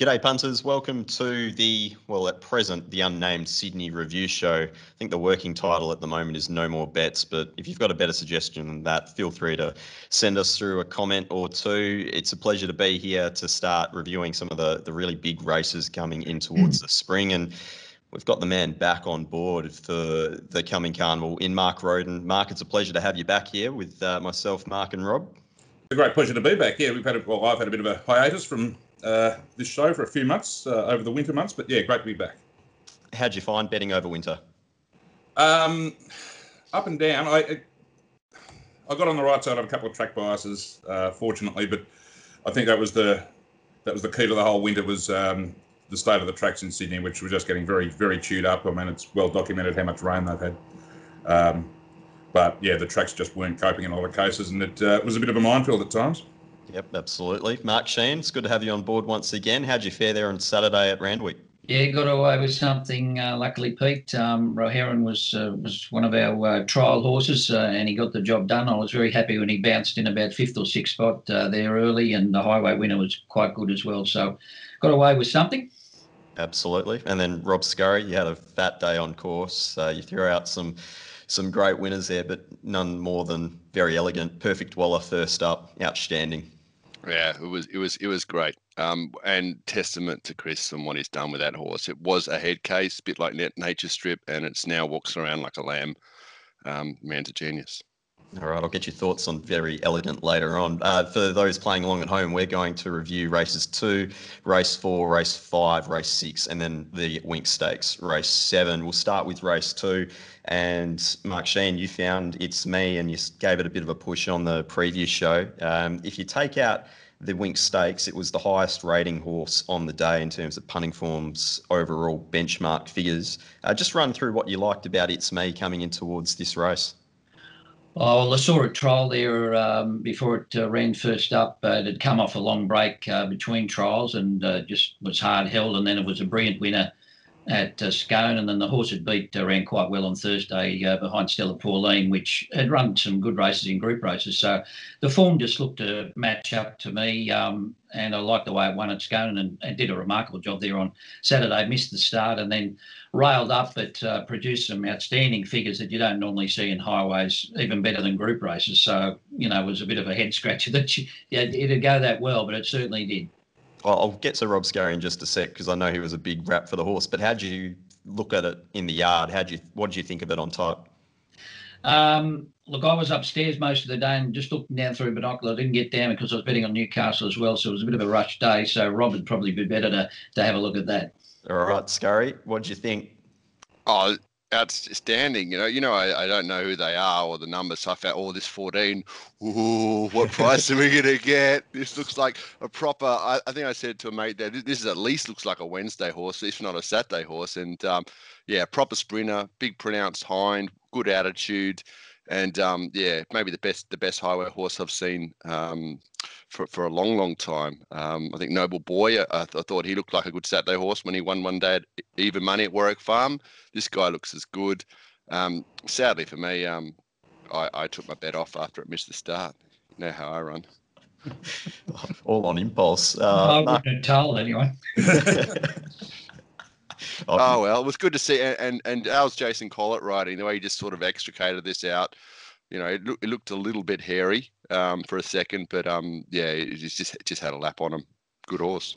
G'day, punters. Welcome to the, well, at present, the unnamed Sydney Review Show. I think the working title at the moment is No More Bets, but if you've got a better suggestion than that, feel free to send us through a comment or two. It's a pleasure to be here to start reviewing some of the, the really big races coming in towards the spring. And we've got the man back on board for the coming carnival in Mark Roden. Mark, it's a pleasure to have you back here with uh, myself, Mark, and Rob. It's a great pleasure to be back. here. we've had a, well, I've had a bit of a hiatus from uh, this show for a few months uh, over the winter months. But yeah, great to be back. How'd you find betting over winter? Um, up and down. I I got on the right side of a couple of track biases, uh, fortunately, but I think that was the that was the key to the whole winter was um, the state of the tracks in Sydney, which were just getting very very chewed up. I mean, it's well documented how much rain they've had. Um, but yeah, the tracks just weren't coping in a lot of cases, and it uh, was a bit of a minefield at times. Yep, absolutely. Mark Sheen, it's good to have you on board once again. How'd you fare there on Saturday at Randwick? Yeah, got away with something. Uh, luckily, Pete um, Rohiran was uh, was one of our uh, trial horses, uh, and he got the job done. I was very happy when he bounced in about fifth or sixth spot uh, there early, and the highway winner was quite good as well. So, got away with something. Absolutely. And then Rob Scurry, you had a fat day on course. Uh, you threw out some some great winners there, but none more than very elegant. Perfect Waller first up, outstanding. Yeah, it was it was it was great. Um, and testament to Chris and what he's done with that horse. It was a head case, a bit like Nature Strip, and it's now walks around like a lamb. Um, man's a genius. All right, I'll get your thoughts on very elegant later on. Uh, for those playing along at home, we're going to review races two, race four, race five, race six, and then the Winx Stakes, race seven. We'll start with race two. And Mark Sheen, you found It's Me and you gave it a bit of a push on the previous show. Um, if you take out the Winx Stakes, it was the highest rating horse on the day in terms of punting form's overall benchmark figures. Uh, just run through what you liked about It's Me coming in towards this race. Oh, well, I saw a trial there um, before it uh, ran first up. Uh, it had come off a long break uh, between trials and uh, just was hard held. And then it was a brilliant winner at uh, Scone. And then the horse had beat uh, ran quite well on Thursday behind Stella Pauline, which had run some good races in group races. So the form just looked to match up to me. Um, and I liked the way it won at Scone and, and, did a remarkable job there on Saturday. Missed the start and then railed up, but uh, produced some outstanding figures that you don't normally see in highways, even better than group races. So, you know, it was a bit of a head scratcher that yeah, it'd go that well, but it certainly did. Well, I'll get to Rob Scurry in just a sec because I know he was a big rap for the horse. But how do you look at it in the yard? How do you what did you think of it on top? Um, look, I was upstairs most of the day and just looking down through binocular. I didn't get down because I was betting on Newcastle as well, so it was a bit of a rush day. So Rob would probably be better to to have a look at that. All right, Scurry, what do you think? Oh, outstanding. You know, you know, I, I don't know who they are or the numbers. So I felt, oh, this 14. Ooh, what price are we going to get? This looks like a proper. I, I, think I said to a mate that this is at least looks like a Wednesday horse, if not a Saturday horse. And um, yeah, proper sprinter, big pronounced hind, good attitude and um, yeah, maybe the best the best highway horse I've seen um, for for a long, long time. Um, I think Noble Boy. I, I, thought he looked like a good Saturday horse when he won one day at even money at Warwick Farm. This guy looks as good. Um, sadly for me, um, I, I, took my bet off after it missed the start. You know how I run. All on impulse. Uh, I wouldn't tell anyone. oh well, it was good to see. And and, and how's Jason Collett riding? The way he just sort of extricated this out. You know, it, it looked a little bit hairy um, for a second, but um, yeah, it just it just had a lap on him. Good horse.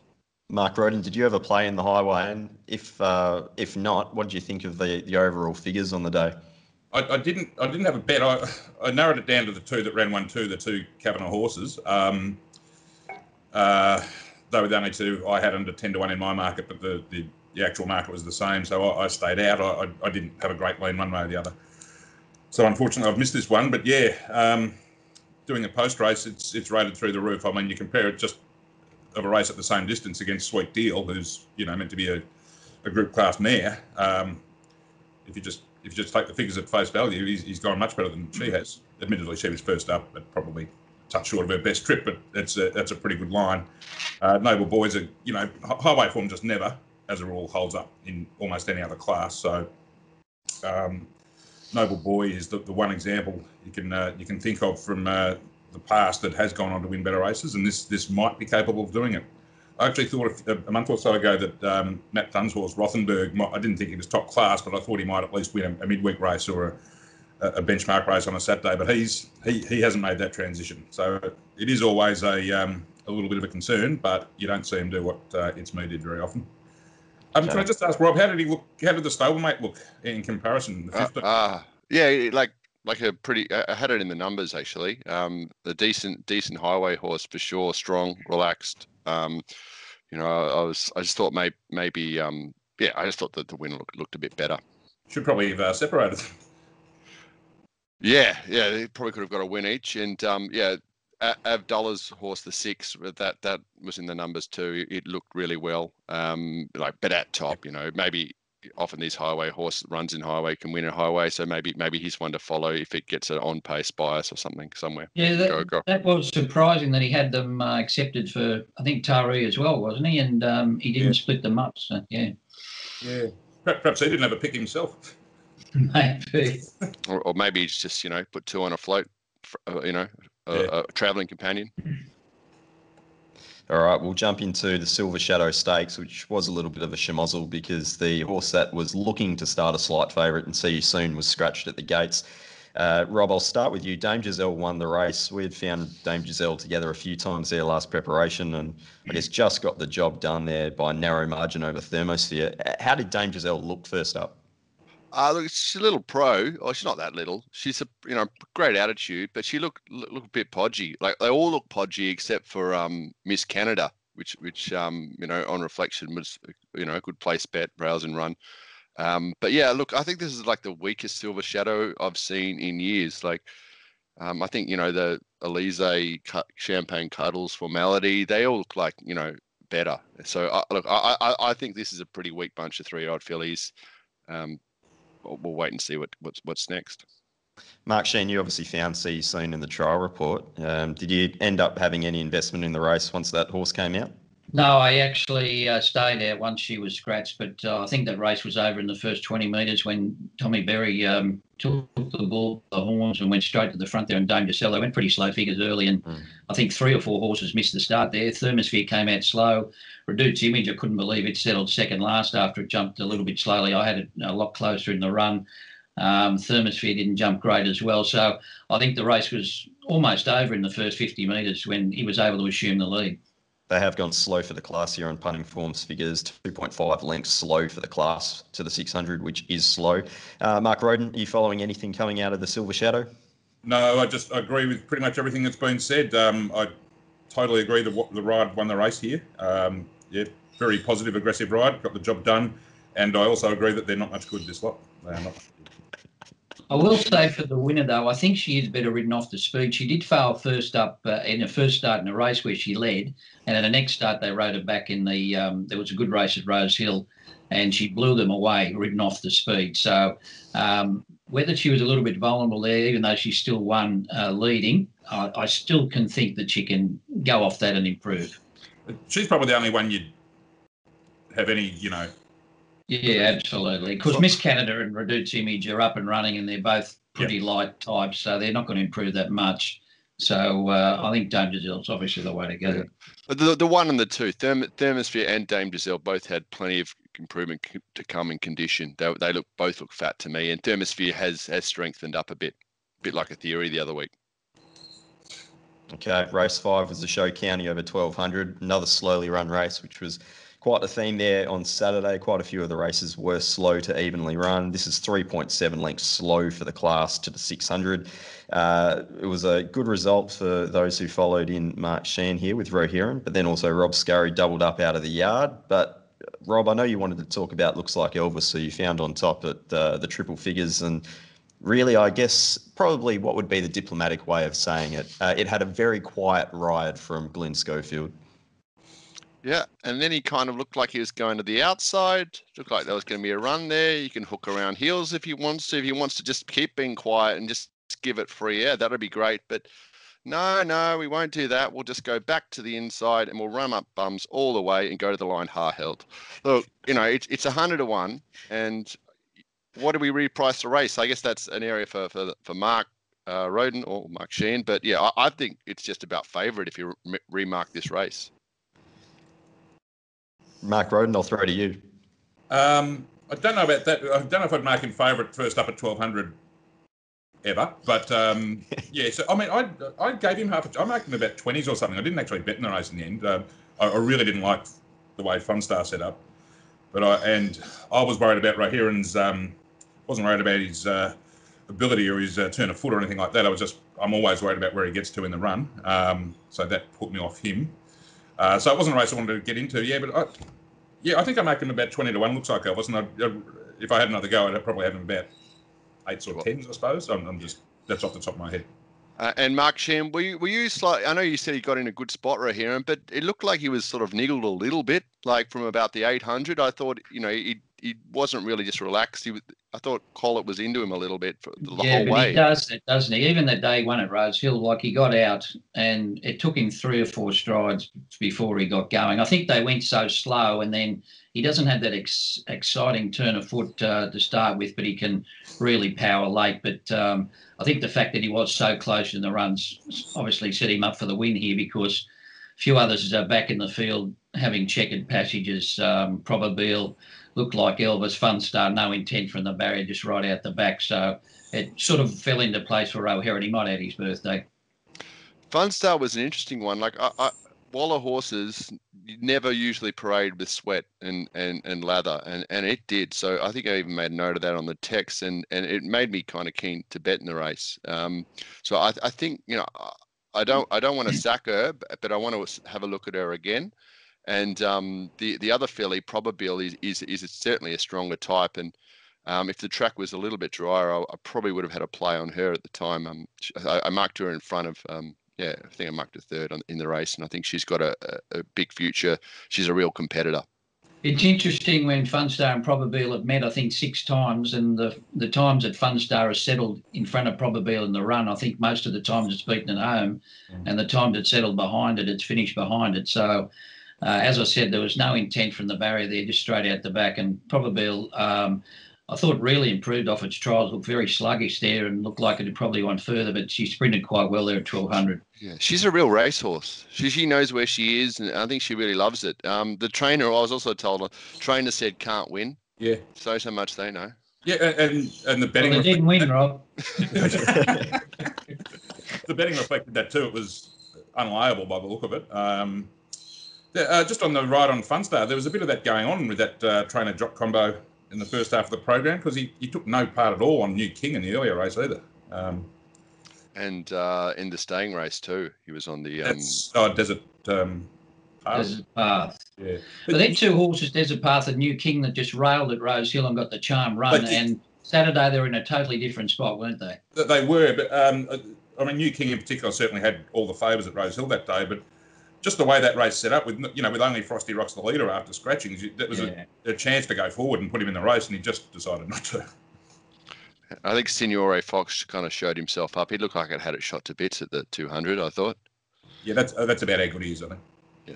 Mark Roden, did you ever play in the highway? And if uh, if not, what did you think of the, the overall figures on the day? I, I, didn't I didn't have a bet. I, I narrowed it down to the two that ran one two, the two Kavanagh horses. Um, uh, they were the only two I had under ten to one in my market, but the, the the actual market was the same. So I, I stayed out. I, I, didn't have a great lean one way or the other. So unfortunately, I've missed this one. But yeah, um, doing a post race, it's it's rated through the roof. I mean, you compare it just of a race at the same distance against Sweet Deal, who's you know meant to be a, a group class mare. Um, if you just if you just take the figures at face value, he's, he's gone much better than she has. Admittedly, she was first up, but probably touch short of her best trip. But that's a that's a pretty good line. Uh, Noble Boys are you know highway form just never as a rule, holds up in almost any other class. So, um, Noble Boy is the, the one example you can uh, you can think of from uh, the past that has gone on to win better races, and this this might be capable of doing it. I actually thought a, a month or so ago that um, Matt Dunn's Rothenberg. I didn't think he was top class, but I thought he might at least win a, a midweek race or a, a, benchmark race on a Saturday. But he's he, he hasn't made that transition, so it is always a um, a little bit of a concern. But you don't see him do what uh, it's me did very often. Um, Can I just ask Rob, how did he look? How did the stablemate look in comparison? Uh, uh, yeah, like like a pretty. I had it in the numbers actually. Um, a decent decent highway horse for sure, strong, relaxed. Um, you know, I, I was I just thought maybe maybe um, yeah, I just thought that the win looked looked a bit better. Should probably have uh, separated. Yeah, yeah, they probably could have got a win each, and um, yeah, Avdulla's horse, the six, that that was in the numbers too. It looked really well, um, like but at top, you know, maybe often these highway horse runs in highway can win a highway, so maybe maybe he's one to follow if it gets an on pace bias or something somewhere. Yeah, that, go, go. that was surprising that he had them uh, accepted for I think Taree as well, wasn't he? And um, he didn't yeah. split them up. So yeah. Yeah, perhaps he didn't have a pick himself. maybe. or, or, maybe he's just you know put two on a float, for, uh, you know, a, yeah. a traveling companion. All right, we'll jump into the Silver Shadow Stakes, which was a little bit of a schmozzle because the horse that was looking to start a slight favourite and see you soon was scratched at the gates. Uh, Rob, I'll start with you. Dame Giselle won the race. We had found Dame Giselle together a few times there last preparation, and I guess just got the job done there by narrow margin over Thermosphere. How did Dame Giselle look first up? Uh, look, she's a little pro. Oh, she's not that little. She's a you know great attitude, but she looked look, look a bit podgy. Like they all look podgy except for um, Miss Canada, which which um, you know on reflection was you know a good place bet, browse and run. Um, but yeah, look, I think this is like the weakest Silver Shadow I've seen in years. Like um, I think you know the Elise Champagne Cuddles Formality, they all look like you know better. So uh, look, I, I I think this is a pretty weak bunch of three-year-old fillies. Um, we'll wait and see what, what's what's next. Mark Sheen, you obviously found See You Soon in the trial report. Um, did you end up having any investment in the race once that horse came out? No, I actually uh, stayed there once she was scratched, but uh, I think that race was over in the first 20 metres when Tommy Berry um, took the ball, the horns, and went straight to the front there and Dame. They went pretty slow figures early, and mm. I think three or four horses missed the start there. Thermosphere came out slow. Redute's Image, I couldn't believe it settled second last after it jumped a little bit slowly. I had it a lot closer in the run. Um, Thermosphere didn't jump great as well. So I think the race was almost over in the first 50 metres when he was able to assume the lead. They have gone slow for the class here on punting forms figures, 2.5 lengths slow for the class to the 600, which is slow. Uh, Mark Roden, are you following anything coming out of the Silver Shadow? No, I just agree with pretty much everything that's been said. Um, I totally agree that the ride won the race here. Um, yeah, very positive, aggressive ride, got the job done. And I also agree that they're not much good this lot. I will say for the winner though, I think she is better ridden off the speed. She did fail first up uh, in her first start in a race where she led, and at the next start they rode her back in the. Um, there was a good race at Rose Hill, and she blew them away, ridden off the speed. So um, whether she was a little bit vulnerable there, even though she still won uh, leading, I, I still can think that she can go off that and improve. She's probably the only one you'd have any, you know. Yeah, absolutely. Because Miss Canada and Redute's Image are up and running, and they're both pretty yep. light types, so they're not going to improve that much. So uh, I think Dame Giselle's obviously the way to go. Yeah. The, the one and the two, Therm- Thermosphere and Dame Giselle, both had plenty of improvement to come in condition. They, they look both look fat to me, and Thermosphere has has strengthened up a bit, a bit like a theory the other week. Okay, race five was the show county over 1200, another slowly run race, which was quite a theme there on Saturday. Quite a few of the races were slow to evenly run. This is 3.7 lengths slow for the class to the 600. Uh, it was a good result for those who followed in Mark Sheen here with Rohiran, but then also Rob Scurry doubled up out of the yard. But Rob, I know you wanted to talk about looks like Elvis, so you found on top at uh, the triple figures and really, I guess, probably what would be the diplomatic way of saying it. Uh, it had a very quiet ride from Glyn Schofield. Yeah, and then he kind of looked like he was going to the outside. Looked like there was going to be a run there. You can hook around heels if he wants to. If he wants to just keep being quiet and just give it free air, that'd be great. But no, no, we won't do that. We'll just go back to the inside and we'll run up bums all the way and go to the line hard held. Look, you know, it's it's a hundred to one, and what do we reprice the race? I guess that's an area for for, for Mark uh, Roden or Mark Sheen. But yeah, I, I think it's just about favourite if you re- remark this race. Mark Roden, I'll throw to you. Um, I don't know about that. I don't know if I'd mark him favourite first up at 1200 ever. But um, yeah, so I mean, I I gave him half. A, I marked him about 20s or something. I didn't actually bet in the race in the end. Uh, I, I, really didn't like the way Funstar set up. But I and I was worried about Rohiran's. Um, wasn't worried about his uh, ability or his uh, turn of foot or anything like that. I was just I'm always worried about where he gets to in the run. Um, so that put me off him. Uh, so it wasn't a race I wanted to get into. Yeah, but I, yeah, I think I marked him about twenty to one. Looks like I wasn't. I, if I had another go, I'd probably have him about eights or tens, I suppose. I'm, I'm just that's off the top of my head. Uh, and Mark Sheen, were you, were you slightly, I know you said he got in a good spot right here, but it looked like he was sort of niggled a little bit, like from about the 800. I thought, you know, he, he wasn't really just relaxed. He was, I thought Collett was into him a little bit for the yeah, whole way. he does that, doesn't he? Even the day one at Rosehill, like he got out and it took him three or four strides before he got going. I think they went so slow and then he doesn't have that ex- exciting turn of foot uh, to start with, but he can really power late. But um, I think the fact that he was so close in the runs obviously set him up for the win here because a few others are back in the field having checkered passages. Um, looked like Elvis Funstar, no intent from the barrier, just right out the back. So it sort of fell into place for O'Hara. He might have his birthday. Funstar was an interesting one. Like I, I, Waller horses never usually parade with sweat and, and, and lather, and, and it did. So I think I even made a note of that on the text, and, and it made me kind of keen to bet in the race. Um, so I, I think you know I don't I don't want to sack her, but I want to have a look at her again. And um, the the other filly, Probabeel, is, is is certainly a stronger type. And um, if the track was a little bit drier, I, I, probably would have had a play on her at the time. Um, I, I marked her in front of um, yeah, I think I marked her third on, in the race, and I think she's got a, a, a, big future. She's a real competitor. It's interesting when Funstar and Probabeel have met, I think, six times, and the the times that Funstar has settled in front of Probabeel in the run, I think most of the times it's beaten at home, mm. and the times it's settled behind it, it's finished behind it. So, uh, as I said, there was no intent from the barrier there, just straight out the back, and Probabeel. Um, I thought really improved off its trials. Looked very sluggish there and looked like it had probably went further, but she sprinted quite well there at 1200. Yeah, she's a real racehorse. She, she knows where she is, and I think she really loves it. Um, the trainer, I was also told, the trainer said can't win. Yeah. So, so much they know. Yeah, and and the betting. Well, they didn't win, Rob. the betting reflected that too. It was unliable by the look of it. Um, uh, just on the ride on Funstar, there was a bit of that going on with that uh, trainer jock combo in the first half of the program because he, he took no part at all on New King in the earlier race either. Um, and uh, in the staying race too, he was on the um, oh, Desert um, Path. Desert Path. Yeah, but, but then two horses, Desert Path and New King, that just railed at Rose Hill and got the charm run. And Saturday they were in a totally different spot, weren't they? They were, but um, I mean, New King in particular certainly had all the favours at Rose Hill that day, but just the way that race set up with you know with only Frosty Rocks the leader after scratchings, that was yeah. a, a, chance to go forward and put him in the race, and he just decided not to. I think Signore Fox kind of showed himself up. He looked like it had it shot to bits at the 200. I thought. Yeah, that's uh, that's about how good he is, I think. Yeah,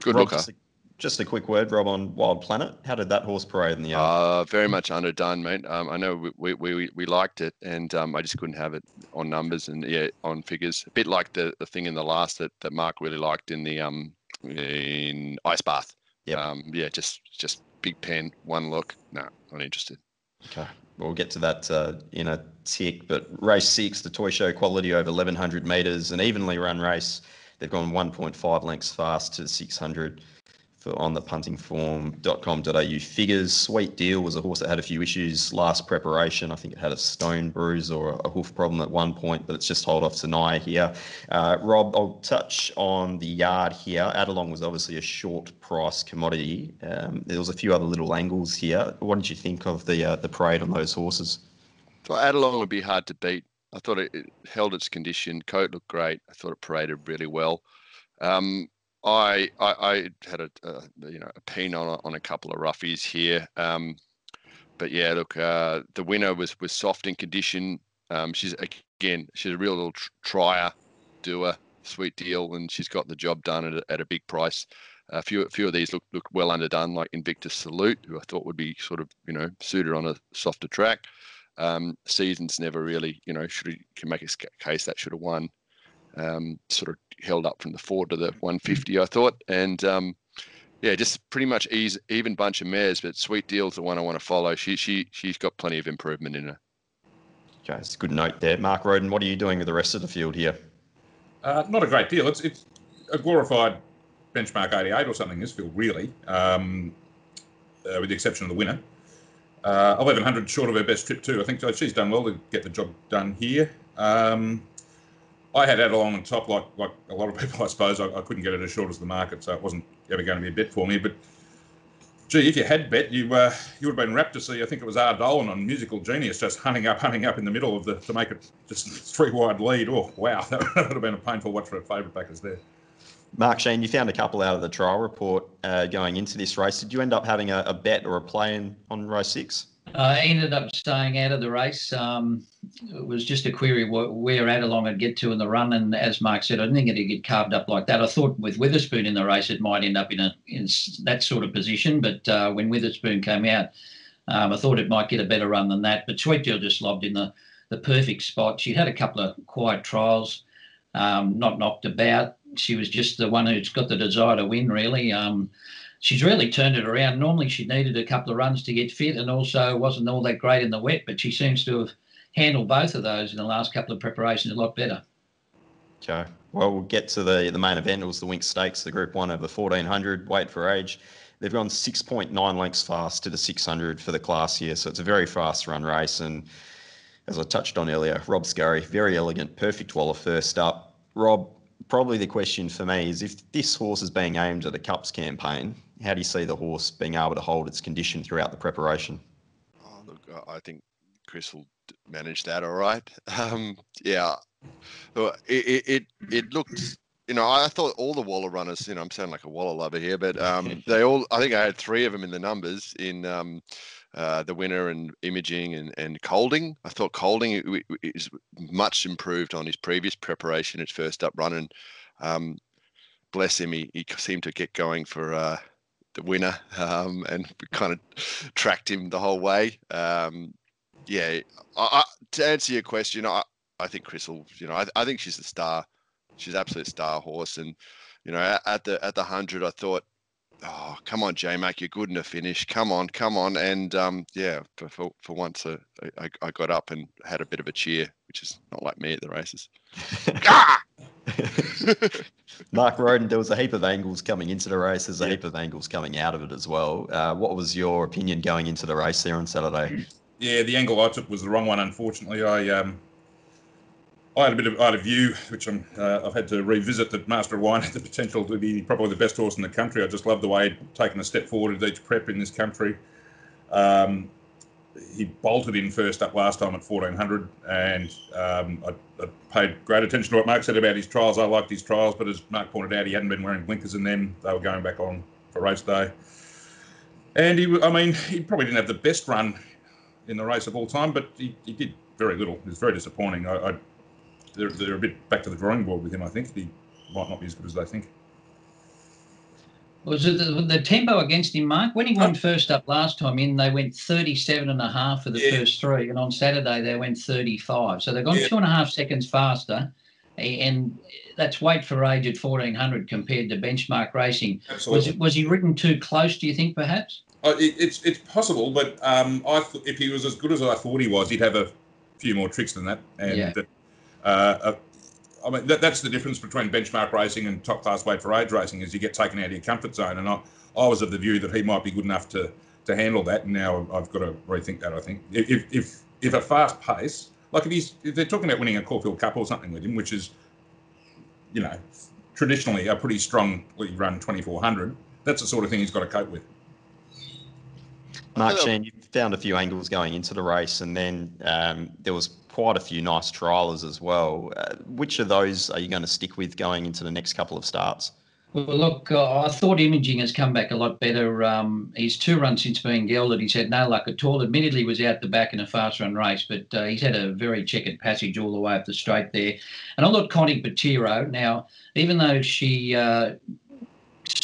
good Rob, looker. Just a quick word, Rob, on Wild Planet. How did that horse parade in the yard? Uh, very much underdone, mate. Um, I know we, we, we, we liked it, and um, I just couldn't have it on numbers and yeah, on figures. A bit like the, the thing in the last that, that Mark really liked in the um in Ice Bath. Yeah. Um, yeah, just just big pen, one look. No, not interested. Okay. We'll get to that uh, in a tick. But race six, the toy show quality over 1100 metres, an evenly run race. They've gone 1.5 lengths fast to 600 for on the puntingform.com.au figures. Sweet Deal was a horse that had a few issues last preparation. I think it had a stone bruise or a hoof problem at one point, but it's just hold off to Sanaya here. Uh, Rob, I'll touch on the yard here. Adelong was obviously a short price commodity. Um, there was a few other little angles here. What did you think of the uh, the parade on those horses? So Adelong would be hard to beat. I thought it, it held its condition. Coat looked great. I thought it paraded really well. Um, I, I, I had a, a, you know a pin on a, on a couple of roughies here, um, but yeah, look, uh, the winner was was soft in condition. Um, she's again, she's a real little tr- trier, doer, sweet deal, and she's got the job done at a, at a big price. A few a few of these look look well underdone, like Invictus Salute, who I thought would be sort of you know suited on a softer track. Um, seasons never really you know should can make a case that should have won um, sort of held up from the four to the 150, I thought. And um, yeah, just pretty much ease, even bunch of mares, but Sweet Deal's the one I want to follow. She she she's got plenty of improvement in her. Okay, it's a good note there. Mark Roden, what are you doing with the rest of the field here? Uh, not a great deal. It's it's a glorified benchmark 88 or something. This field really, um, uh, with the exception of the winner. Uh, 1100 short of her best trip too. I think she's done well to get the job done here. Um, I had Adelong on top, like like a lot of people, I suppose. I, I, couldn't get it as short as the market, so it wasn't ever going to be a bet for me. But gee, if you had bet, you uh, you would have been rapt to see. I think it was R. Dolan on Musical Genius just hunting up, hunting up in the middle of the to make it just three wide lead. Oh wow, that would have been a painful watch for favourite backers there. Mark Sheen, you found a couple out of the trial report uh, going into this race. Did you end up having a, a bet or a play in, on race six? I ended up staying out of the race. Um, it was just a query where Adelong I'd get to in the run, and as Mark said, I didn't think it'd get carved up like that. I thought with Witherspoon in the race, it might end up in a in that sort of position, but uh, when Witherspoon came out, um, I thought it might get a better run than that. But Sweet Deal just lobbed in the the perfect spot. She had a couple of quiet trials, um, not knocked about. She was just the one who's got the desire to win, really. Um, she's really turned it around. Normally, she needed a couple of runs to get fit, and also wasn't all that great in the wet. But she seems to have handled both of those in the last couple of preparations a lot better. Okay. Well, we'll get to the the main event. It was the Winx Stakes, the Group One over 1400 weight for age. They've gone 6.9 lengths fast to the 600 for the class here, so it's a very fast run race. And as I touched on earlier, Rob Scurry, very elegant, perfect waller first up. Rob, probably the question for me is if this horse is being aimed at a Cups campaign, how do you see the horse being able to hold its condition throughout the preparation? Oh, look, I think Chris will manage that all right. Um, yeah, it, it it looked. You know, I thought all the Waller runners. You know, I'm sounding like a Waller lover here, but um, they all. I think I had three of them in the numbers in um, uh, the winner and imaging and, and Kolding. I thought Kolding is much improved on his previous preparation, his first up run, and um, bless him, he, he seemed to get going for uh, the winner um, and kind of tracked him the whole way. Um, yeah, I, I, to answer your question, I, I think Crystal, you know, I, I think she's a star. She's absolute star horse, and you know, at the at the hundred, I thought, oh, come on, J Mac, you're good in a finish. Come on, come on, and um, yeah, for for, for once, uh, I, I got up and had a bit of a cheer, which is not like me at the races. ah! Mark Roden, there was a heap of angles coming into the race. There's a yeah. heap of angles coming out of it as well. Uh, what was your opinion going into the race there on Saturday? Yeah, the angle I took was the wrong one. Unfortunately, I um, I had a bit of I had a view, which I'm uh, I've had to revisit. That Master of Wine had the potential to be probably the best horse in the country. I just love the way he'd taken a step forward at each prep in this country. Um, he bolted in first up last time at 1400, and um, I, I, paid great attention to what Mark said about his trials. I liked his trials, but as Mark pointed out, he hadn't been wearing blinkers in them. They were going back on for race day, and he, I mean, he probably didn't have the best run in the race of all time, but he, he did very little. It was very disappointing. I, I they're, they're a bit back to the drawing board with him. I think he might not be as good as they think. Was it the, the, tempo against him, Mark? When he went first up last time in, they went 37 and a half for the yeah. first three, and on Saturday they went 35. So they've gone yeah. two and a half seconds faster, and that's weight for age at 1400 compared to benchmark racing. Absolutely. Was, was he ridden too close, do you think, perhaps? Uh, it, it's it's possible, but um, I th- if he was as good as I thought he was, he'd have a few more tricks than that. And yeah. Uh, I mean, that, that's the difference between benchmark racing and top class weight for age racing is you get taken out of your comfort zone. And I, I was of the view that he might be good enough to to handle that. And now I've got to rethink that. I think if if if a fast pace, like if he's if they're talking about winning a Caulfield Cup or something with him, which is, you know, traditionally a pretty strongly run 2400, that's the sort of thing he's got to cope with. Mark Sheen, you found a few angles going into the race, and then um, there was quite a few nice trialers as well. Uh, which of those are you going to stick with going into the next couple of starts? Well, look, uh, I thought Imaging has come back a lot better. Um, he's two runs since being gelded. He's had no luck at all. Admittedly, was out the back in a fast run race, but uh, he's had a very checkered passage all the way up the straight there. And I thought Con Te Partiro, now, even though she uh,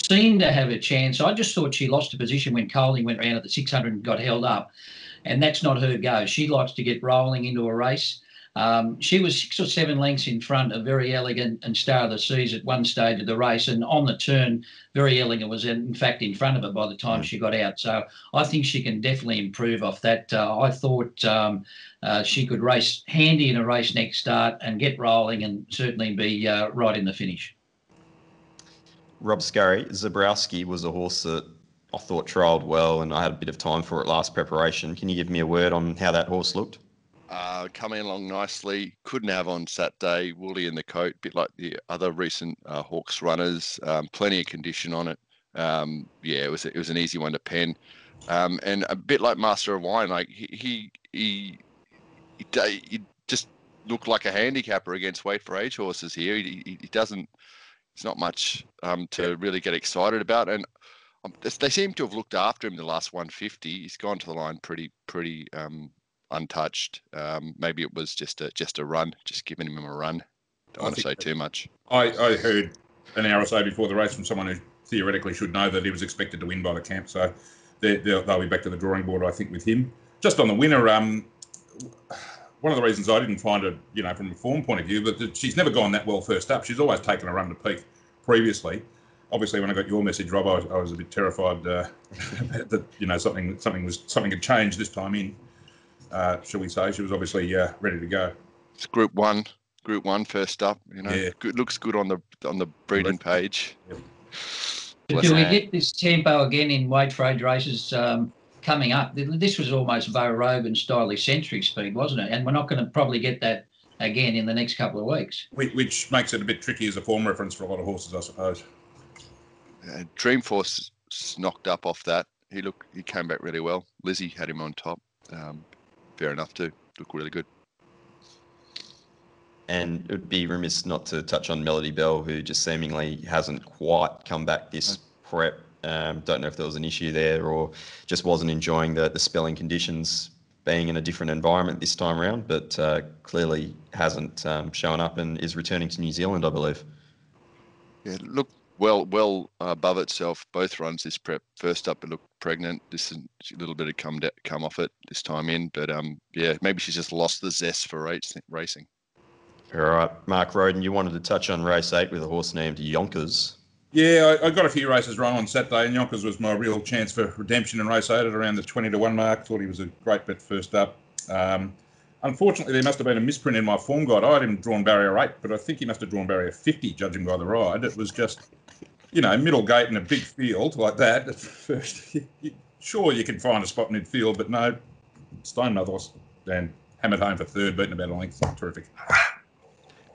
seemed to have a chance, I just thought she lost a position when Kolding went around at the 600 and got held up and that's not her go. She likes to get rolling into a race. Um, she was six or seven lengths in front of Very Elegant and Star of the Seas at one stage of the race, and on the turn, Very Elegant was in fact in front of her by the time mm. she got out. So I think she can definitely improve off that. Uh, I thought um, uh, she could race handy in a race next start and get rolling, and certainly be uh, right in the finish. Rob Scurry, Zabrowski was a horse that I thought trialled well, and I had a bit of time for it last preparation. Can you give me a word on how that horse looked? Uh, coming along nicely. Couldn't have on Saturday. Woolly in the coat, bit like the other recent uh, Hawkes runners. Um, plenty of condition on it. Um, yeah, it was it was an easy one to pen, um, and a bit like Master of Wine. Like he he he, he, he just looked like a handicapper against weight for age horses here. He, he, he doesn't. It's not much um, to really get excited about, and um, they seem to have looked after him the last 150. He's gone to the line pretty, pretty um, untouched. Um, maybe it was just a just a run, just giving him a run. Don't I want to say too much. I, I heard an hour or so before the race from someone who theoretically should know that he was expected to win by the camp. So they'll, they'll be back to the drawing board, I think, with him. Just on the winner, um, one of the reasons I didn't find it, you know, from a form point of view, but she's never gone that well first up. She's always taken a run to peak previously obviously when I got your message, Rob, I was, I was a bit terrified uh, that you know something something was something had changed this time in. Uh, shall we say? She was obviously uh, ready to go. It's Group One, Group One first up. You know, yeah. good, looks good on the on the breeding page. Yep. Do we get this tempo again in weight for age races um, coming up? This was almost Bo Rogan style eccentric speed, wasn't it? And we're not going to probably get that again in the next couple of weeks. Which makes it a bit tricky as a form reference for a lot of horses, I suppose. Uh, Dreamforce knocked up off that. He looked, he came back really well. Lizzie had him on top. Um, fair enough too. Looked really good. And it would be remiss not to touch on Melody Belle, who just seemingly hasn't quite come back this prep. Um, don't know if there was an issue there or just wasn't enjoying the, the spelling conditions being in a different environment this time around, but uh, clearly hasn't um, shown up and is returning to New Zealand, I believe. Yeah, look, well well above itself both runs this prep. First up, it looked pregnant. This is a little bit of come de- come off it this time in, but um, yeah, maybe she's just lost the zest for race- racing. All right, Mark Roden, you wanted to touch on race eight with a horse named Yonkers. Yeah, I, I, got a few races wrong on Saturday, and Yonkers was my real chance for redemption in race eight at around the 20 to 1 mark. Thought he was a great bet first up. Um, unfortunately, there must have been a misprint in my form guide. I had him drawn barrier eight, but I think he must have drawn barrier 50, judging by the ride. It was just you know, middle gate in a big field like that, at first, sure you can find a spot midfield, but no, Stone Mothers and hammered home for third, beating about a length. Terrific.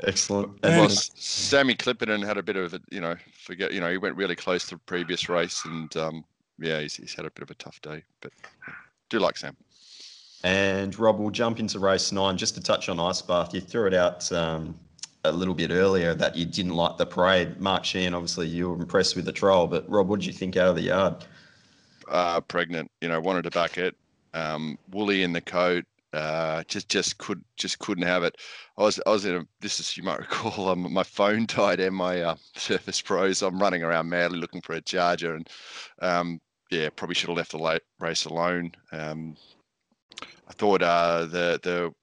Excellent. And Sammy Clipperton had a bit of a, you know, forget, you know, he went really close to the previous race, and um, yeah, he's, he's had a bit of a tough day, but do like Sam. And Rob, we'll jump into race nine just to touch on Ice Bath. You threw it out um, a little bit earlier that you didn't like the parade. Mark Sheen, obviously, you were impressed with the trial, but Rob, what did you think out of the yard? Uh, pregnant, you know, wanted to back it. Um, woolly in the coat, uh, just just could just couldn't have it. I was I was in a this is you might recall um, my phone died and my uh, Surface Pros. I'm running around madly looking for a charger and um, yeah, probably should have left the late race alone. Um, I thought uh, the the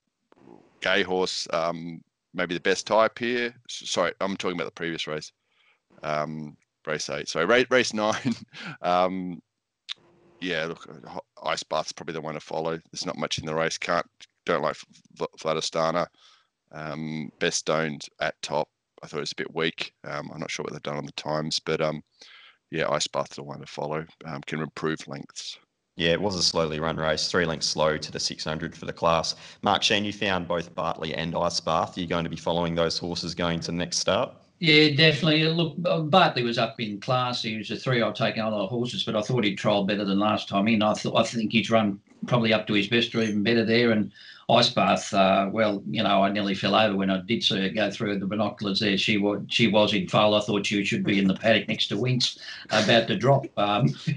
gay horse um, maybe the best type here. Sorry, I'm talking about the previous race, um, race eight. Sorry, race, race nine. Yeah, look, Ice Bath's probably the one to follow. There's not much in the race. Can't don't like Vladistana. Um, best stones at top. I thought it was a bit weak. Um, I'm not sure what they've done on the times, but um, yeah, Ice Bath's the one to follow. Um, can improve lengths. Yeah, it was a slowly run race, three lengths slow to the 600 for the class. Mark Sheen, you found both Bartley and Ice Bath. You're you going to be following those horses going to the next start? Yeah, definitely. Look, uh, Bartley was up in class. He was a three. I'll take a lot of horses, but I thought he'd trialled better than last time in. I thought I think he's run probably up to his best or even better there. And Ice Bath, uh, well, you know, I nearly fell over when I did see her go through the binoculars there. She was she was in foal. I thought she should be in the paddock next to Winx, about to drop. Um,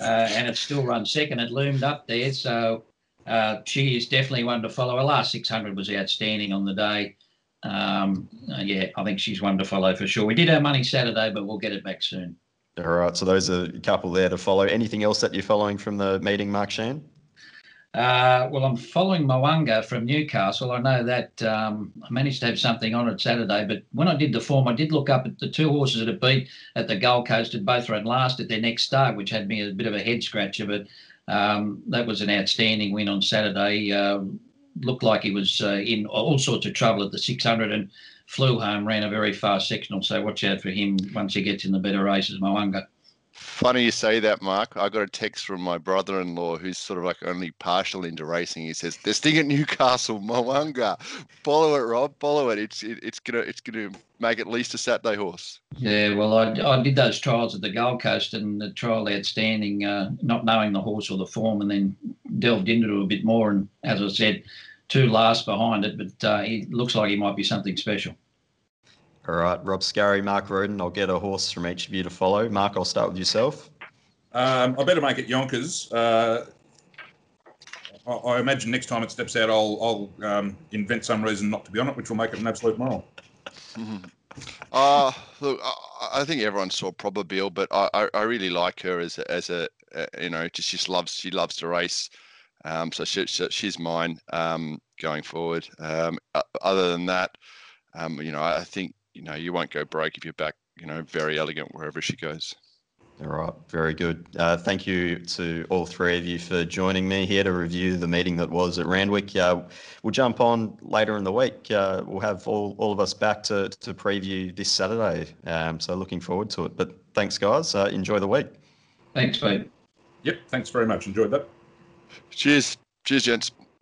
uh, and it still runs second. It loomed up there, so uh, she is definitely one to follow. Her last 600 was outstanding on the day. Um, uh, yeah, I think she's one to follow for sure. We did our money Saturday, but we'll get it back soon. All right, so those are a couple there to follow. Anything else that you're following from the meeting, Mark Sheen? Uh, well, I'm following Mo'unga from Newcastle. I know that um, I managed to have something on it Saturday, but when I did the form, I did look up at the two horses that had beat at the Gold Coast had both run last at their next start, which had me a bit of a head scratcher. But um, that was an outstanding win on Saturday. Uh, looked like he was uh, in all sorts of trouble at the 600 and flew home, ran a very fast sectional. So watch out for him once he gets in the better races, Mo'unga. Funny you say that, Mark. I got a text from my brother-in-law who's sort of like only partial into racing. He says, "This thing at Newcastle, Mo'unga. Follow it, Rob. Follow it. It's it, it's gonna it's gonna make at least a Saturday horse." Yeah, well, I, I did those trials at the Gold Coast, and the trial outstanding. Uh, not knowing the horse or the form, and then delved into it a bit more. And as I said, two last behind it, but uh, he looks like he might be something special. All right, Rob Scurry, Mark Roden. I'll get a horse from each of you to follow. Mark, I'll start with yourself. Um, I better make it Yonkers. Uh, I, I, imagine next time it steps out, I'll, I'll um, invent some reason not to be on it, which will make it an absolute moral. Mm-hmm. Uh, look, I, I, think everyone saw Probabeel, but I, I, really like her as a, as a, you know, just she loves she loves to race. Um, so she, she, she's mine um, going forward. Um, other than that, um, you know, I think you know you won't go broke if you're back. You know, very elegant wherever she goes. All right, very good. Uh, thank you to all three of you for joining me here to review the meeting that was at Randwick. Uh, we'll jump on later in the week. Uh, we'll have all, all of us back to, to preview this Saturday. Um, so looking forward to it. But thanks, guys. Uh, enjoy the week. Thanks, Pete. Yep, thanks very much. Enjoyed that. Cheers. Cheers, gents.